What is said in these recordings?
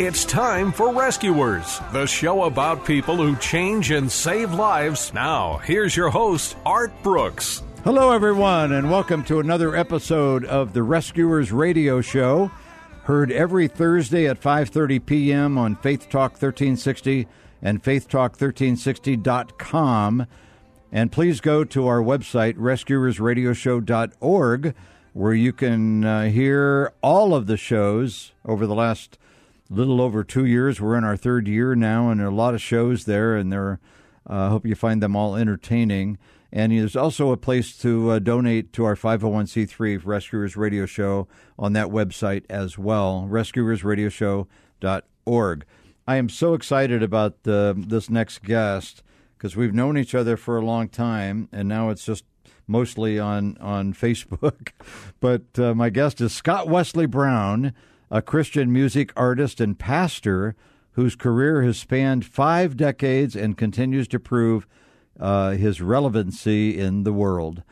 It's time for Rescuers, the show about people who change and save lives. Now, here's your host, Art Brooks. Hello, everyone, and welcome to another episode of the Rescuers Radio Show. Heard every Thursday at 5:30 p.m. on Faith Talk 1360 and faithtalk1360.com. And please go to our website, rescuersradioshow.org, where you can uh, hear all of the shows over the last little over two years. We're in our third year now, and there are a lot of shows there, and there. I uh, hope you find them all entertaining. And there's also a place to uh, donate to our 501c3 Rescuers Radio Show on that website as well, rescuersradioshow.org. I am so excited about uh, this next guest because we've known each other for a long time, and now it's just mostly on, on Facebook. but uh, my guest is Scott Wesley Brown a Christian music artist and pastor whose career has spanned five decades and continues to prove uh, his relevancy in the world.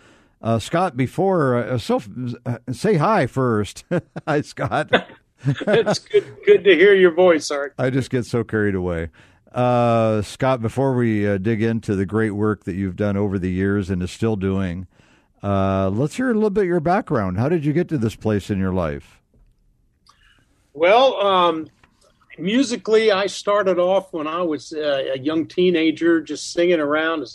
Uh, Scott, before uh, so uh, say hi first. hi, Scott. it's good, good to hear your voice, Art. I just get so carried away. Uh, Scott, before we uh, dig into the great work that you've done over the years and is still doing, let's hear a little bit your background. How did you get to this place in your life? Well, um, musically, I started off when I was uh, a young teenager, just singing around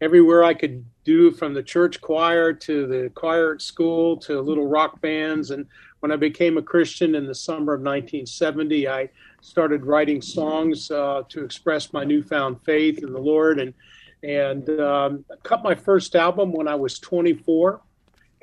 everywhere I could do, from the church choir to the choir at school to little rock bands. And when I became a Christian in the summer of 1970, I started writing songs uh, to express my newfound faith in the Lord, and and um, cut my first album when I was 24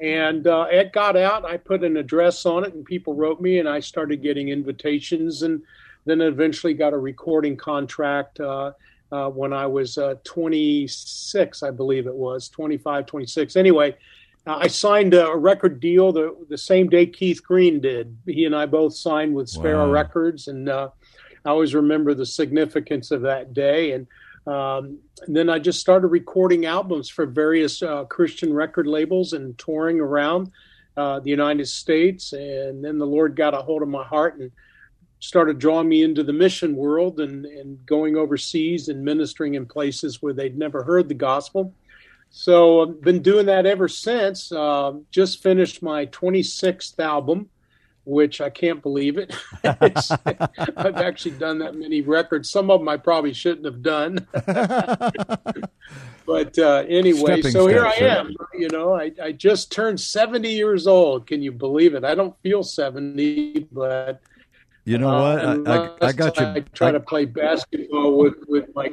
and uh, it got out. I put an address on it, and people wrote me, and I started getting invitations, and then eventually got a recording contract uh, uh, when I was uh, 26, I believe it was 25, 26. Anyway, I signed a record deal the the same day Keith Green did. He and I both signed with Sparrow wow. Records, and uh, I always remember the significance of that day and um, then I just started recording albums for various uh, Christian record labels and touring around uh, the United States. And then the Lord got a hold of my heart and started drawing me into the mission world and, and going overseas and ministering in places where they'd never heard the gospel. So I've been doing that ever since. Uh, just finished my 26th album which I can't believe it. I've actually done that many records. Some of them I probably shouldn't have done. but uh, anyway, Stepping so here I am. You know, I, I just turned 70 years old. Can you believe it? I don't feel 70, but. You know uh, what? I, I, I, got you. I try I, to play basketball with, with my.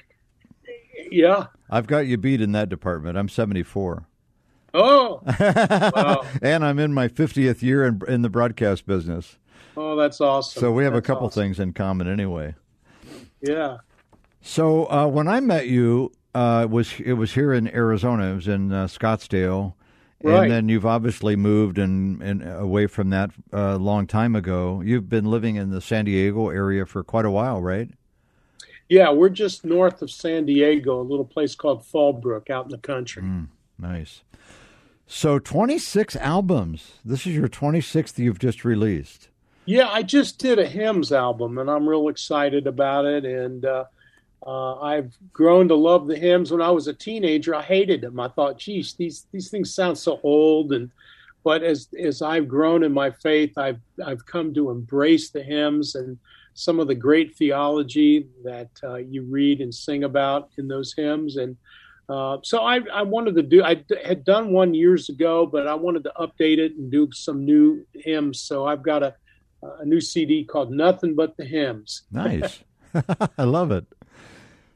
Yeah. I've got you beat in that department. I'm 74. Oh, wow. and I'm in my 50th year in, in the broadcast business. Oh, that's awesome. So we have that's a couple awesome. things in common anyway. Yeah. So uh, when I met you, uh, it was it was here in Arizona. It was in uh, Scottsdale, right. and then you've obviously moved and, and away from that a uh, long time ago. You've been living in the San Diego area for quite a while, right? Yeah, we're just north of San Diego, a little place called Fallbrook, out in the country. Mm, nice. So 26 albums. This is your 26th you've just released. Yeah, I just did a hymns album, and I'm real excited about it. And uh, uh, I've grown to love the hymns. When I was a teenager, I hated them. I thought, geez, these these things sound so old. And but as as I've grown in my faith, I've I've come to embrace the hymns, and some of the great theology that uh, you read and sing about in those hymns. And uh, so I, I, wanted to do, I d- had done one years ago, but I wanted to update it and do some new hymns. So I've got a, a new CD called Nothing But the Hymns. Nice. I love it.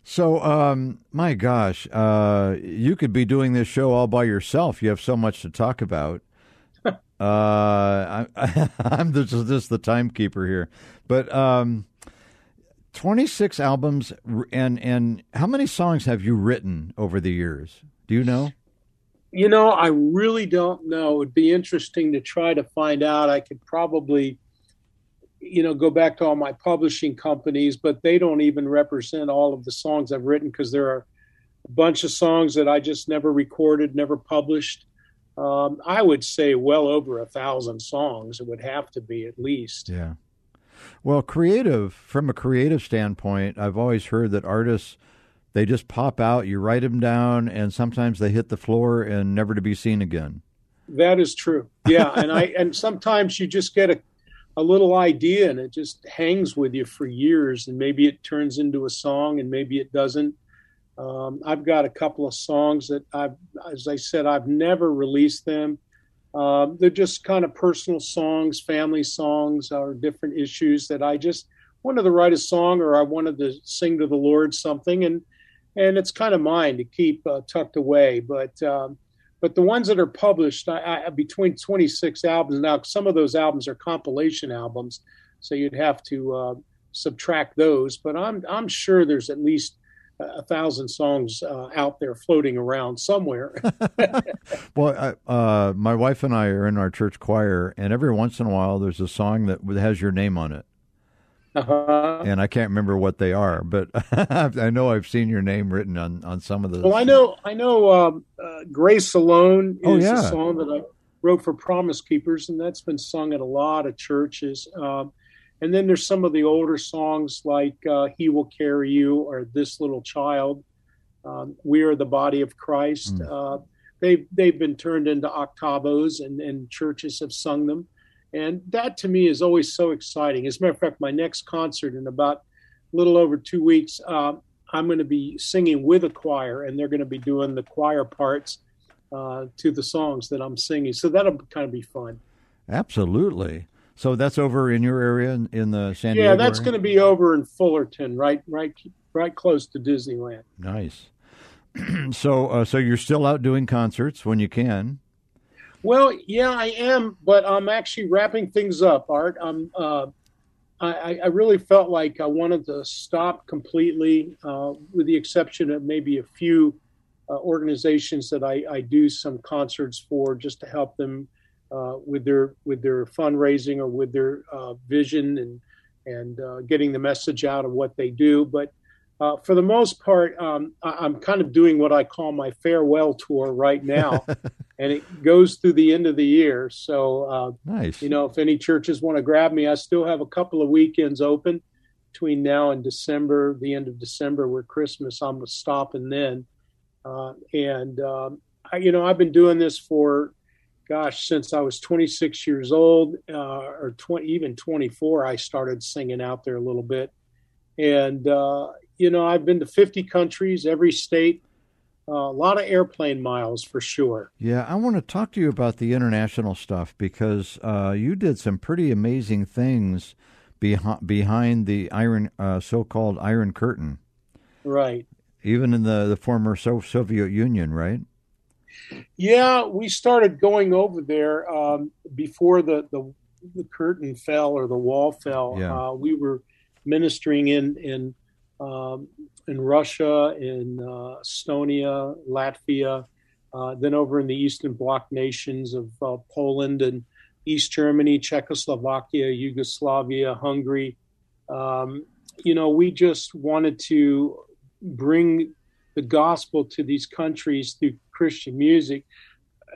So, um, my gosh, uh, you could be doing this show all by yourself. You have so much to talk about. uh, I, am just, just the timekeeper here, but um, 26 albums, and and how many songs have you written over the years? Do you know? You know, I really don't know. It would be interesting to try to find out. I could probably you know, go back to all my publishing companies, but they don't even represent all of the songs I've written because there are a bunch of songs that I just never recorded, never published. Um, I would say well over a thousand songs. It would have to be at least. Yeah. Well, creative from a creative standpoint, I've always heard that artists they just pop out. You write them down, and sometimes they hit the floor and never to be seen again. That is true. Yeah, and I and sometimes you just get a a little idea and it just hangs with you for years and maybe it turns into a song and maybe it doesn't um, i've got a couple of songs that i've as i said i've never released them um, they're just kind of personal songs family songs or different issues that i just wanted to write a song or i wanted to sing to the lord something and and it's kind of mine to keep uh, tucked away but um, but the ones that are published, I, I, between 26 albums now, some of those albums are compilation albums, so you'd have to uh, subtract those. But I'm I'm sure there's at least a thousand songs uh, out there floating around somewhere. well, uh, my wife and I are in our church choir, and every once in a while, there's a song that has your name on it. Uh-huh. And I can't remember what they are, but I know I've seen your name written on, on some of the. Well, I know I know um, uh, "Grace Alone" is oh, yeah. a song that I wrote for Promise Keepers, and that's been sung at a lot of churches. Um, and then there's some of the older songs like uh, "He Will Carry You" or "This Little Child." Um, we are the body of Christ. Mm. Uh, they've they've been turned into octavos, and, and churches have sung them. And that to me is always so exciting. As a matter of fact, my next concert in about a little over two weeks, uh, I'm going to be singing with a choir, and they're going to be doing the choir parts uh, to the songs that I'm singing. So that'll kind of be fun. Absolutely. So that's over in your area in, in the San Diego. Yeah, that's going to be over in Fullerton, right, right, right close to Disneyland. Nice. so, uh, so you're still out doing concerts when you can. Well, yeah, I am, but I'm actually wrapping things up, Art. I'm, uh, I, I, really felt like I wanted to stop completely, uh, with the exception of maybe a few uh, organizations that I, I, do some concerts for, just to help them uh, with their with their fundraising or with their uh, vision and and uh, getting the message out of what they do. But uh, for the most part, um, I- am kind of doing what I call my farewell tour right now, and it goes through the end of the year. So, uh, nice. You know, if any churches want to grab me, I still have a couple of weekends open between now and December, the end of December, where Christmas. I'm stopping then, uh, and um, I, you know, I've been doing this for, gosh, since I was 26 years old, uh, or 20, even 24. I started singing out there a little bit, and uh, you know, I've been to 50 countries, every state, uh, a lot of airplane miles for sure. Yeah, I want to talk to you about the international stuff because uh, you did some pretty amazing things behind behind the iron, uh, so-called Iron Curtain. Right. Even in the the former Soviet Union, right? Yeah, we started going over there um, before the, the, the curtain fell or the wall fell. Yeah. Uh, we were ministering in in um, in Russia, in uh, Estonia, Latvia, uh, then over in the Eastern Bloc nations of uh, Poland and East Germany, Czechoslovakia, Yugoslavia, Hungary. Um, you know, we just wanted to bring the gospel to these countries through Christian music.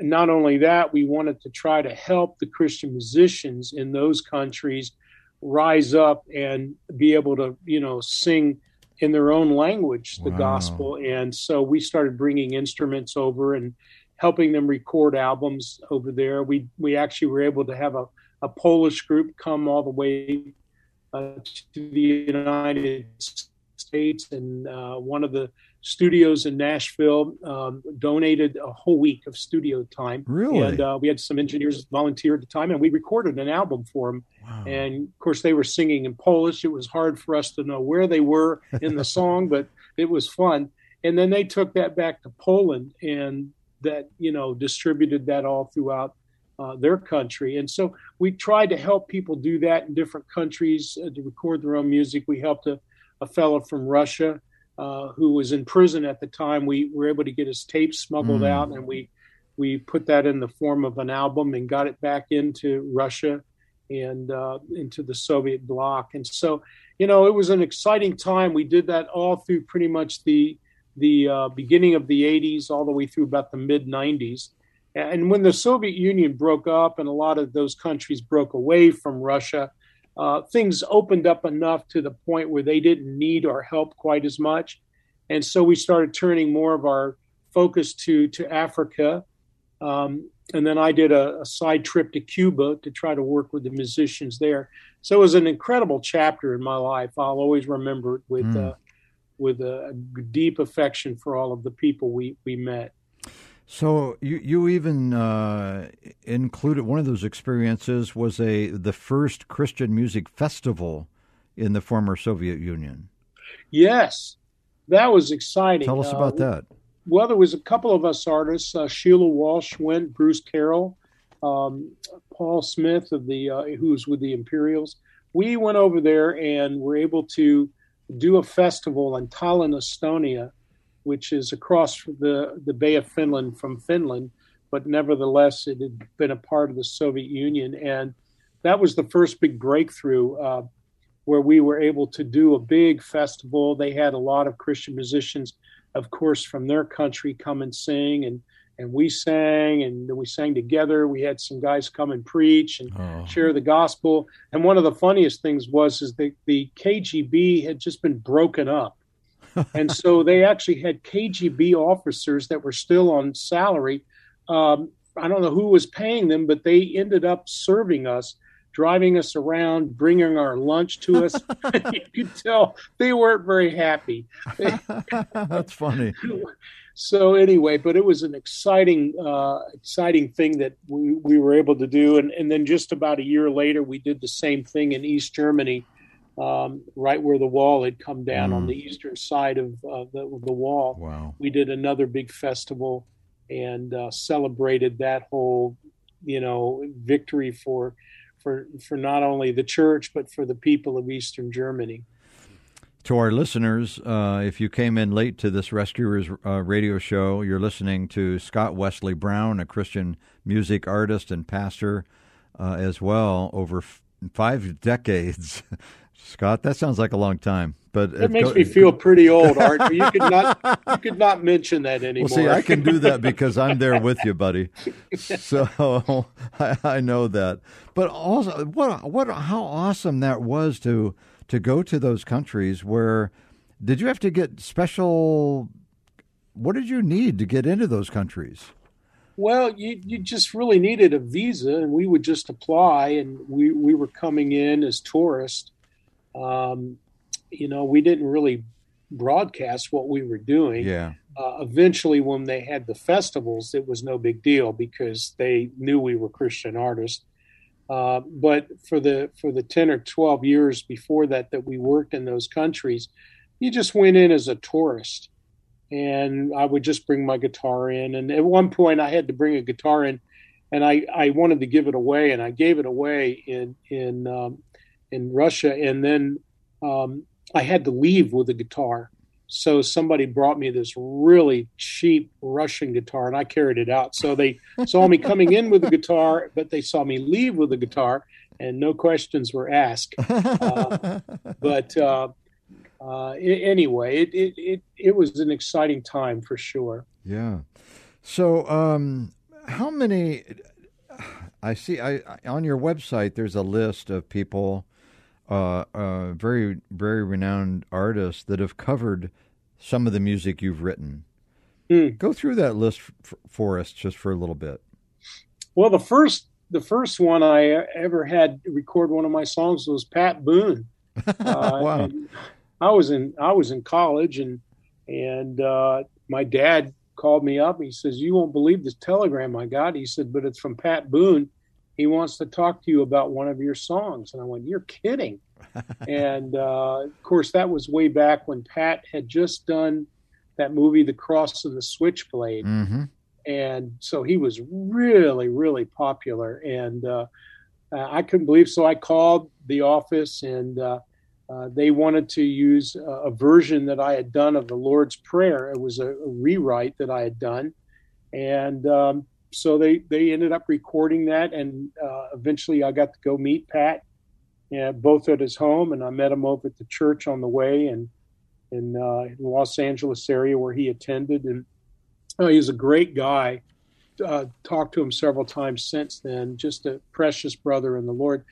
Not only that, we wanted to try to help the Christian musicians in those countries rise up and be able to, you know, sing in their own language the wow. gospel and so we started bringing instruments over and helping them record albums over there we we actually were able to have a, a polish group come all the way uh, to the United States, and uh, one of the studios in Nashville um, donated a whole week of studio time. Really? And uh, we had some engineers volunteer at the time, and we recorded an album for them. Wow. And of course, they were singing in Polish. It was hard for us to know where they were in the song, but it was fun. And then they took that back to Poland, and that you know distributed that all throughout uh, their country. And so we tried to help people do that in different countries uh, to record their own music. We helped a, a fellow from Russia uh, who was in prison at the time. We were able to get his tapes smuggled Mm. out, and we we put that in the form of an album and got it back into Russia and uh, into the Soviet bloc. And so, you know, it was an exciting time. We did that all through pretty much the the uh, beginning of the 80s, all the way through about the mid 90s. And when the Soviet Union broke up and a lot of those countries broke away from Russia, uh, things opened up enough to the point where they didn't need our help quite as much. And so we started turning more of our focus to, to Africa. Um, and then I did a, a side trip to Cuba to try to work with the musicians there. So it was an incredible chapter in my life. I'll always remember it with Mm. uh, with a, a deep affection for all of the people we, we met. So you you even uh, included one of those experiences was a the first Christian music festival in the former Soviet Union. Yes, that was exciting. Tell us Uh, about that. Well, there was a couple of us artists. Uh, Sheila Walsh went, Bruce Carroll, um, Paul Smith of the uh, who was with the Imperials. We went over there and were able to do a festival in Tallinn, Estonia, which is across the the Bay of Finland from Finland, but nevertheless it had been a part of the Soviet Union, and that was the first big breakthrough. Uh, where we were able to do a big festival. They had a lot of Christian musicians of course, from their country come and sing, and and we sang, and we sang together. We had some guys come and preach and Oh. share the gospel. And one of the funniest things was is that the KGB had just been broken up, and so they actually had KGB officers that were still on salary. Um, I don't know who was paying them, but they ended up serving us. Driving us around, bringing our lunch to us. you could tell they weren't very happy. That's funny. so anyway, but it was an exciting, uh, exciting thing that we, we were able to do, and, and then just about a year later, we did the same thing in East Germany, um, right where the wall had come down on Mm. the eastern side of uh, the, the wall. Wow. We did another big festival and uh, celebrated that whole, you know, victory for for for not only the church but for the people of Eastern Germany. To our listeners, uh, if you came in late to this Rescuers uh, radio show, you're listening to Scott Wesley Brown, a Christian music artist and pastor uh, as well, over f- five decades. Scott, that sounds like a long time, but It makes me feel pretty old, Art. You could not you could not mention that anymore. Well, see, I can do that because I'm there with you, buddy. So I, I know that. But also, what what how awesome that was to to go to those countries where did you have to get special? What did you need to get into those countries? Well, you you just really needed a visa, and we would just apply, and we we were coming in as tourists. Um, you know, we didn't really broadcast what we were doing. Yeah, Uh, eventually, when they had the festivals, it was no big deal because they knew we were Christian artists. Uh, but for the for the ten or twelve years before that that we worked in those countries, you just went in as a tourist, and I would just bring my guitar in. And at one point, I had to bring a guitar in, and I, I wanted to give it away, and I gave it away in in um, in Russia, and then um, I had to leave with a guitar. So somebody brought me this really cheap Russian guitar, and I carried it out. So they saw me coming in with a guitar, but they saw me leave with a guitar, and no questions were asked. Uh, but uh, uh, anyway, it, it it it was an exciting time for sure. yeah. So, um, how many? I see. I on your website. There's a list of people, uh, uh, very very renowned artists that have covered some of the music you've written. Hmm. Go through that list f- for us just for a little bit. Well, the first the first one I ever had record one of my songs was Pat Boone. Uh, wow. I was in I was in college, and and uh, my dad called me up. And He says, "You won't believe this telegram I got." He said, "But it's from Pat Boone. He wants to talk to you about one of your songs." And I went, "You're kidding!" and uh, of course, that was way back when Pat had just done that movie, The Cross and the Switchblade. Mm-hmm. And so he was really, really popular. And uh, I couldn't believe. So I called the office, and uh, uh, they wanted to use a, version that I had done of the Lord's Prayer. It was a, a rewrite that I had done, and um, so they they ended up recording that. And uh, eventually, I got to go meet Pat, and both at his home, and I met him over at the church on the way, and in, uh, in Los Angeles area where he attended, and oh, was a great guy. Uh, talked to him several times since then. Just a precious brother in the Lord.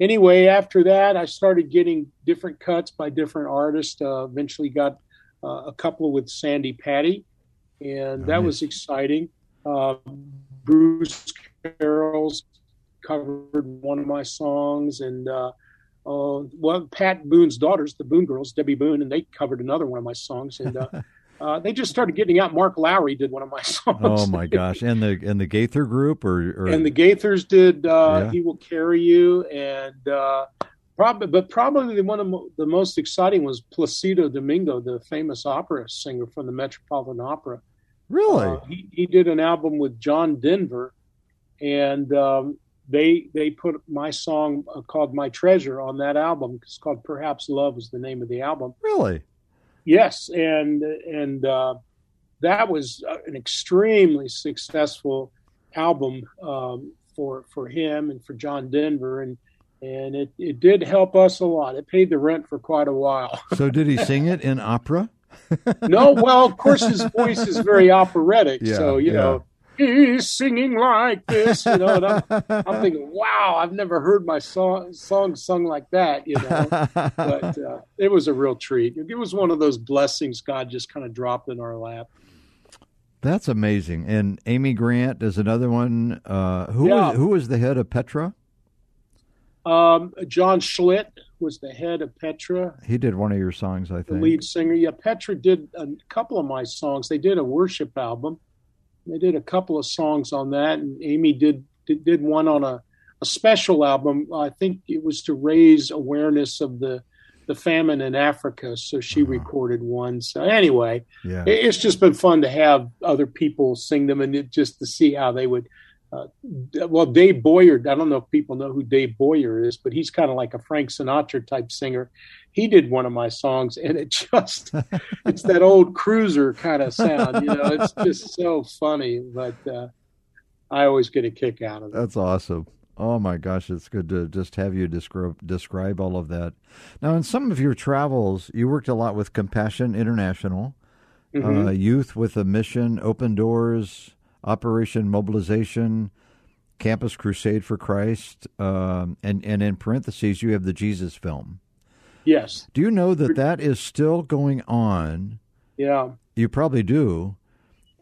Anyway, after that, I started getting different cuts by different artists. Uh, eventually, got uh, a couple with Sandi Patty, and nice. that was exciting. Bruce Carroll's covered one of my songs, and uh, uh, well, Pat Boone's daughters, the Boone girls, Debby Boone, and they covered another one of my songs, and uh, uh, they just started getting out. Mark Lowry did one of my songs. Oh my gosh! And the and the Gaither group, or, or... and the Gaithers did uh, yeah. "He Will Carry You," and uh, probably, but probably the one of the most exciting was Placido Domingo, the famous opera singer from the Metropolitan Opera. Really, uh, he he did an album with John Denver, and um, they they put my song uh, called "My Treasure" on that album. It's called "Perhaps Love" is the name of the album. Really? Yes, and and uh, that was uh, an extremely successful album um, for for him and for John Denver, and and it it did help us a lot. It paid the rent for quite a while. so did he sing it in opera? no, well, of course his voice is very operatic. Yeah, so you yeah. know he's singing like this, you know. And I'm, I'm, thinking, wow, I've never heard my song song sung like that, you know. But uh, it was a real treat. It was one of those blessings God just kind of dropped in our lap. That's amazing. And Amy Grant is another one. Uh, who yeah. was who was the head of Petra? Um, John Schlitt was the head of Petra. He did one of your songs, I think. The lead singer. Yeah, Petra did a couple of my songs. They did a worship album they did a couple of songs on that, and Amy did did, did one on a, a special album. I think it was to raise awareness of the the famine in Africa. So she uh-huh. recorded one. So anyway, yeah. it, it's just been fun to have other people sing them and it, just to see how they would uh, well, Dave Boyer, I don't know if people know who Dave Boyer is, but he's kind of like a Frank Sinatra type singer. He did one of my songs, and it just, it's that old cruiser kind of sound. You know, it's just so funny, but uh, I always get a kick out of it. That's awesome. Oh my gosh, it's good to just have you describe describe all of that. Now, in some of your travels, you worked a lot with Compassion International, mm-hmm. uh, Youth with a Mission, Open Doors, Operation Mobilization, Campus Crusade for Christ, um, and and in parentheses you have the Jesus film. Yes. Do you know that that is still going on? Yeah. You probably do.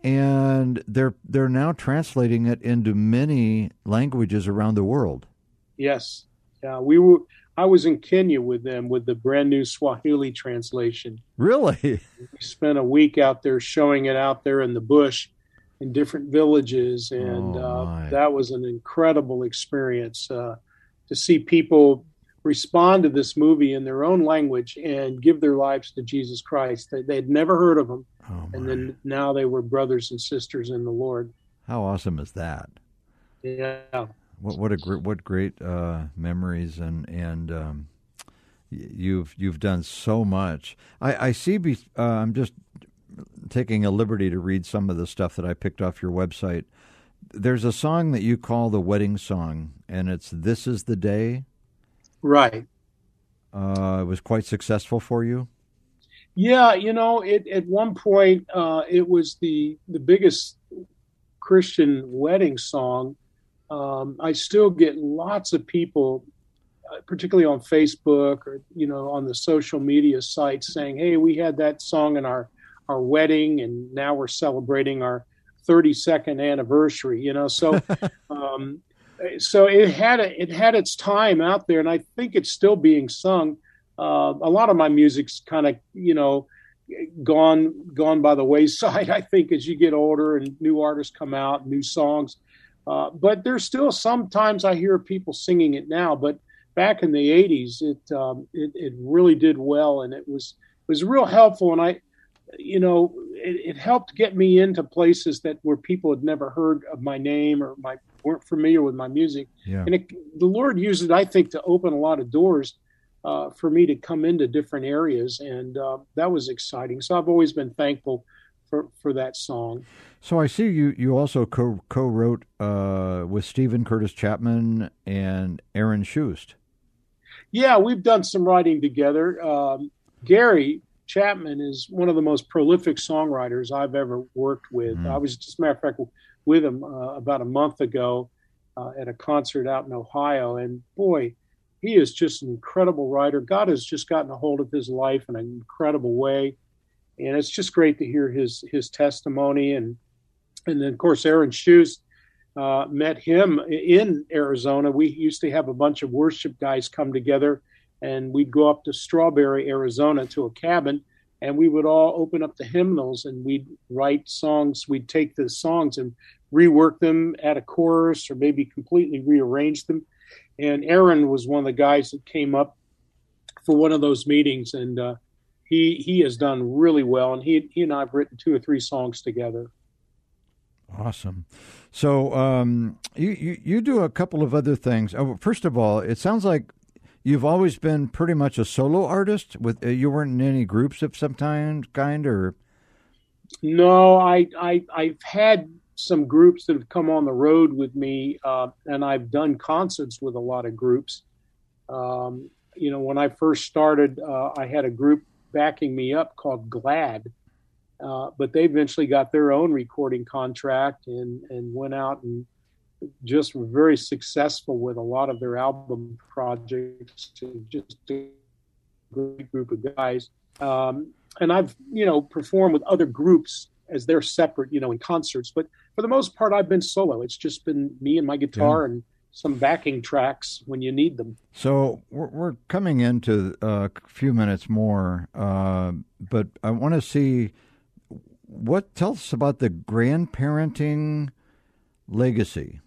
And they're they're now translating it into many languages around the world. Yes. Yeah, we were I was in Kenya with them with the brand new Swahili translation. Really? We spent a week out there showing it out there in the bush in different villages, and oh, uh, that was an incredible experience uh, to see people respond to this movie in their own language and give their lives to Jesus Christ. They, they'd never heard of him, oh, and then now they were brothers and sisters in the Lord. How awesome is that? Yeah. What what a great what great uh, memories and and um, you've you've done so much. I, I see. Be, uh, I'm just taking a liberty to read some of the stuff that I picked off your website. There's a song that you call the wedding song, and it's "This Is the Day." Right. Uh, it was quite successful for you. Yeah, you know, it, at one point uh, it was the the biggest Christian wedding song. Um, I still get lots of people, uh, particularly on Facebook or you know on the social media sites, saying, "Hey, we had that song in our our wedding, and now we're celebrating our 32nd anniversary. You know, so um, so it had a, it had its time out there, and I think it's still being sung. uh, a lot of my music's kind of you know gone gone by the wayside. I think as you get older and new artists come out, new songs. Uh, but there's still sometimes I hear people singing it now. But back in the '80s, it um, it, it really did well, and it was it was real helpful. And I, you know, it, it, helped get me into places that where people had never heard of my name or my weren't familiar with my music. Yeah. And it, the Lord used it, I think, to open a lot of doors uh, for me to come into different areas, and uh, that was exciting. So I've always been thankful for for that song. So I see you you also co co wrote uh, with Steven Curtis Chapman and Aaron Shust. Yeah, we've done some writing together. Um, Gary Chapman is one of the most prolific songwriters I've ever worked with. Mm. I was, just a matter of fact, with him uh, about a month ago uh, at a concert out in Ohio, and boy, he is just an incredible writer. God has just gotten a hold of his life in an incredible way, and it's just great to hear his his testimony. And and then of course Aaron Shust uh, met him in Arizona. We used to have a bunch of worship guys come together, and we'd go up to Strawberry, Arizona, to a cabin, and we would all open up the hymnals and we'd write songs. We'd take the songs and rework them, add a chorus, or maybe completely rearrange them and Aaron was one of the guys that came up for one of those meetings, and uh, he he has done really well. And he he and I have written two or three songs together. Awesome. So um, you, you you do a couple of other things. Oh, first of all, it sounds like you've always been pretty much a solo artist. With uh, you weren't in any groups of some kind, kind or. No, I I I've had some groups that have come on the road with me, uh, and I've done concerts with a lot of groups. Um, you know, when I first started, uh, I had a group backing me up called Glad, uh, but they eventually got their own recording contract and and went out and just very successful with a lot of their album projects. Just a great group of guys. Um, and I've you know performed with other groups as they're separate, you know, in concerts. But for the most part, I've been solo. It's just been me and my guitar yeah. and some backing tracks when you need them. So we're, we're coming into a few minutes more, uh, but I want to see what tell us about the grandparenting legacy.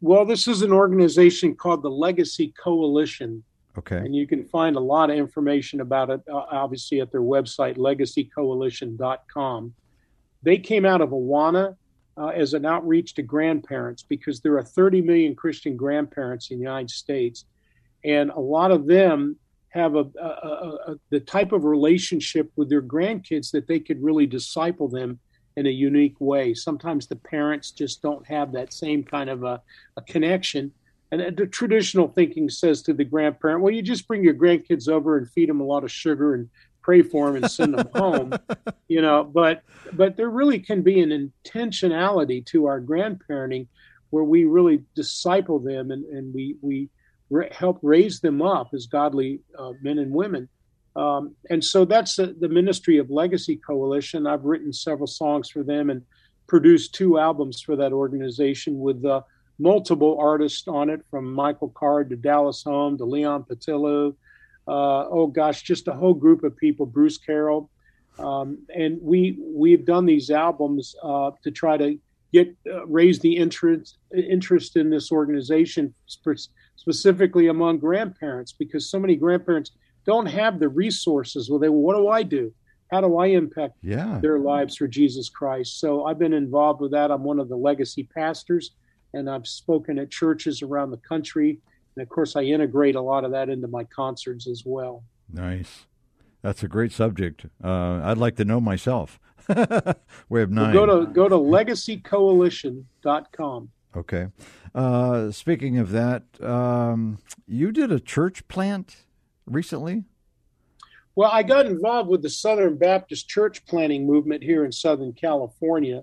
Well, this is an organization called the Legacy Coalition. Okay. And you can find a lot of information about it, uh, obviously, at their website, legacycoalition.com. They came out of Awana uh, as an outreach to grandparents because there are 30 million Christian grandparents in the United States, and a lot of them have a, a, a, the type of relationship with their grandkids that they could really disciple them in a unique way. Sometimes the parents just don't have that same kind of a, a connection. And the traditional thinking says to the grandparent, well, you just bring your grandkids over and feed them a lot of sugar and pray for them and send them home you know but but there really can be an intentionality to our grandparenting where we really disciple them and, and we we help raise them up as godly uh, men and women um, and so that's the, the ministry of legacy coalition i've written several songs for them and produced two albums for that organization with uh, multiple artists on it from michael card to dallas holm to leon patillo uh, oh gosh, just a whole group of people, Bruce Carroll. Um, and we we've done these albums uh, to try to get uh, raise the interest interest in this organization specifically among grandparents because so many grandparents don't have the resources well they well, what do i do how do i impact yeah. their lives for jesus christ so i've been involved with that i'm one of the legacy pastors and i've spoken at churches around the country and of course, I integrate a lot of that into my concerts as well. Nice. That's a great subject. Uh, I'd like to know myself. we have nine. Well, go to go to legacycoalition.com. Okay. Uh, speaking of that, um, you did a church plant recently. Well, I got involved with the Southern Baptist church planting movement here in Southern California.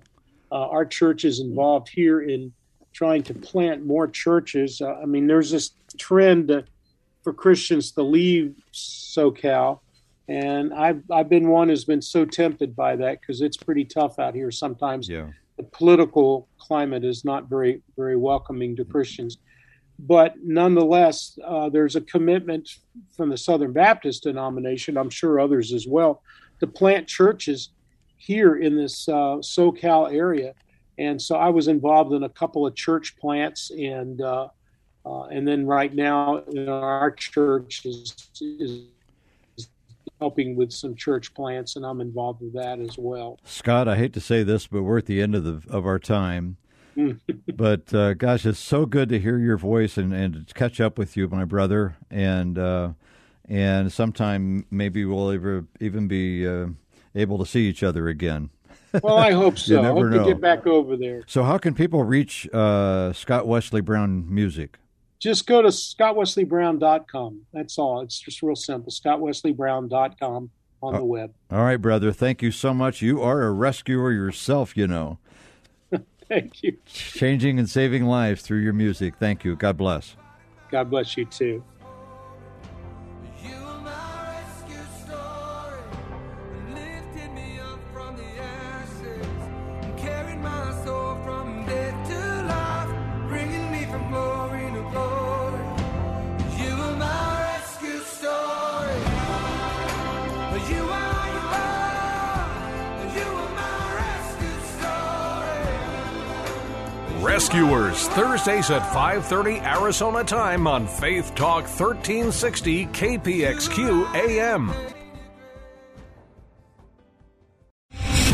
Uh, our church is involved here in trying to plant more churches. Uh, I mean, there's this trend uh, for Christians to leave SoCal, and I've I've been one who's been so tempted by that because it's pretty tough out here sometimes. Yeah. The political climate is not very very welcoming to Christians. But nonetheless, uh, there's a commitment from the Southern Baptist denomination, I'm sure others as well, to plant churches here in this uh, SoCal area. And so I was involved in a couple of church plants, and uh, uh and then right now our church is, is helping with some church plants, and I'm involved with that as well. Scott, I hate to say this, but we're at the end of the of our time. but uh, gosh, it's so good to hear your voice and, and to catch up with you, my brother. And uh, and sometime maybe we'll ever, even be uh, able to see each other again. Well, I hope so. I hope know. to get back over there. So, how can people reach uh, Scott Wesley Brown music? Just go to scottwesleybrown.com. That's all. It's just real simple. scottwesleybrown.com on the web. All right, brother. Thank you so much. You are a rescuer yourself, you know. Thank you. Changing and saving lives through your music. Thank you. God bless. God bless you too. Rescuers, Thursdays at 5:30 Arizona time on Faith Talk 1360 KPXQ AM.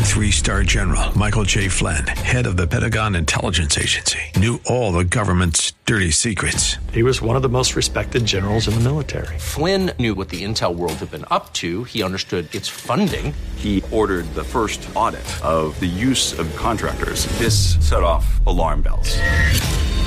Three star general Michael J. Flynn, head of the Pentagon Intelligence Agency, knew all the government's dirty secrets. He was one of the most respected generals in the military. Flynn knew what the intel world had been up to, he understood its funding. He ordered the first audit of the use of contractors. This set off alarm bells.